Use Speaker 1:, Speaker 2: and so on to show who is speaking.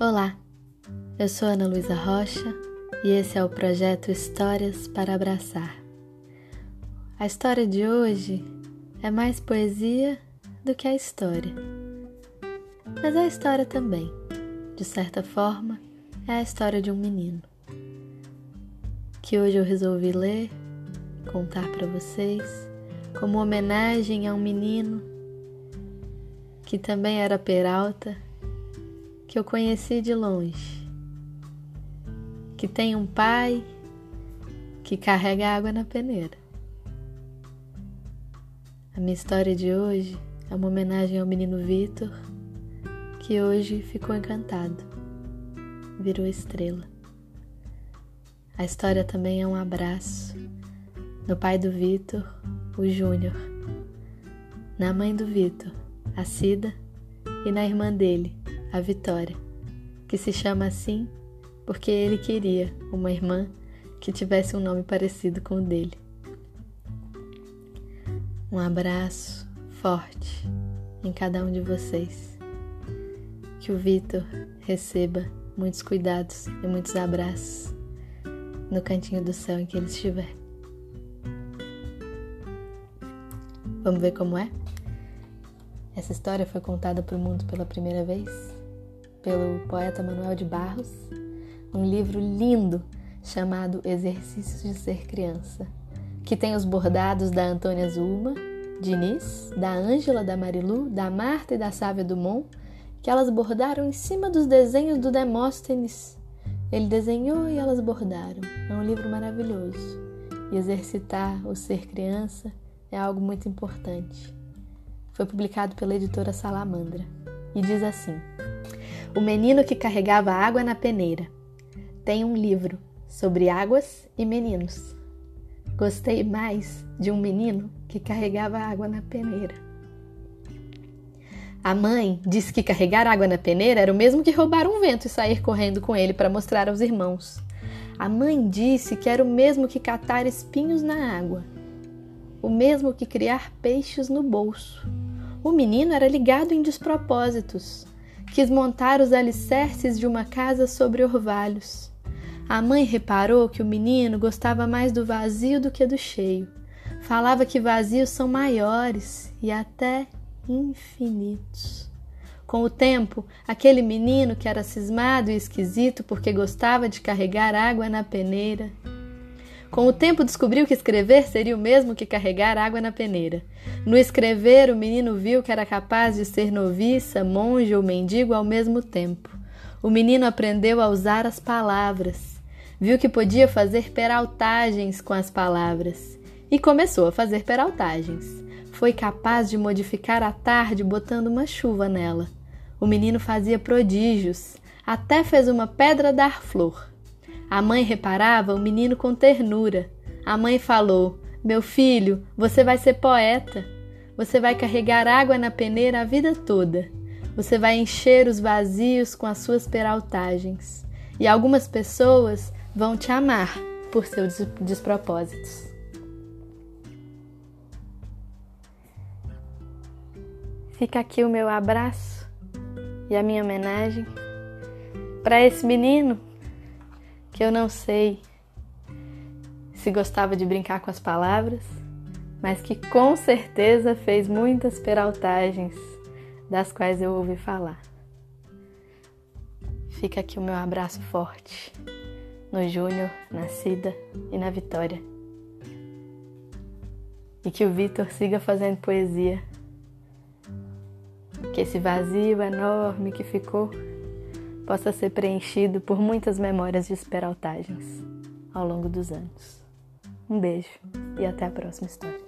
Speaker 1: Olá, eu sou Ana Luísa Rocha e esse é o projeto Histórias para Abraçar. A história de hoje é mais poesia do que a história, mas é a história também, de certa forma, é a história de um menino que hoje eu resolvi ler, contar para vocês, como homenagem a um menino que também era peralta que eu conheci de longe, que tem um pai que carrega água na peneira. A minha história de hoje é uma homenagem ao menino Vitor, que hoje ficou encantado, virou estrela. A história também é um abraço no pai do Vitor, o Júnior, na mãe do Vitor, a Cida, e na irmã dele, a Vitória, que se chama assim porque ele queria uma irmã que tivesse um nome parecido com o dele. Um abraço forte em cada um de vocês. Que o Vitor receba muitos cuidados e muitos abraços no cantinho do céu em que ele estiver. Vamos ver como é? Essa história foi contada para o mundo pela primeira vez pelo poeta Manuel de Barros, um livro lindo chamado Exercícios de Ser Criança, que tem os bordados da Antônia Zulma, Diniz, da Ângela, da Marilu, da Marta e da Sávia Dumont, que elas bordaram em cima dos desenhos do Demóstenes. Ele desenhou e elas bordaram. É um livro maravilhoso. E exercitar o ser criança é algo muito importante. Foi publicado pela editora Salamandra e diz assim: o Menino que Carregava Água na Peneira. Tem um livro sobre águas e meninos. Gostei mais de um menino que carregava água na peneira. A mãe disse que carregar água na peneira era o mesmo que roubar um vento e sair correndo com ele para mostrar aos irmãos. A mãe disse que era o mesmo que catar espinhos na água, o mesmo que criar peixes no bolso. O menino era ligado em despropósitos quis montar os alicerces de uma casa sobre orvalhos. A mãe reparou que o menino gostava mais do vazio do que do cheio. Falava que vazios são maiores e até infinitos. Com o tempo, aquele menino que era cismado e esquisito porque gostava de carregar água na peneira, com o tempo descobriu que escrever seria o mesmo que carregar água na peneira. No escrever, o menino viu que era capaz de ser noviça, monge ou mendigo ao mesmo tempo. O menino aprendeu a usar as palavras. Viu que podia fazer peraltagens com as palavras. E começou a fazer peraltagens. Foi capaz de modificar a tarde botando uma chuva nela. O menino fazia prodígios, até fez uma pedra dar flor. A mãe reparava o menino com ternura. A mãe falou: Meu filho, você vai ser poeta. Você vai carregar água na peneira a vida toda. Você vai encher os vazios com as suas peraltagens. E algumas pessoas vão te amar por seus despropósitos. Fica aqui o meu abraço e a minha homenagem para esse menino que eu não sei se gostava de brincar com as palavras, mas que com certeza fez muitas peraltagens das quais eu ouvi falar. Fica aqui o meu abraço forte no Júnior, na Cida e na Vitória. E que o Vitor siga fazendo poesia. Que esse vazio enorme que ficou possa ser preenchido por muitas memórias de esperaltagens ao longo dos anos. Um beijo e até a próxima história.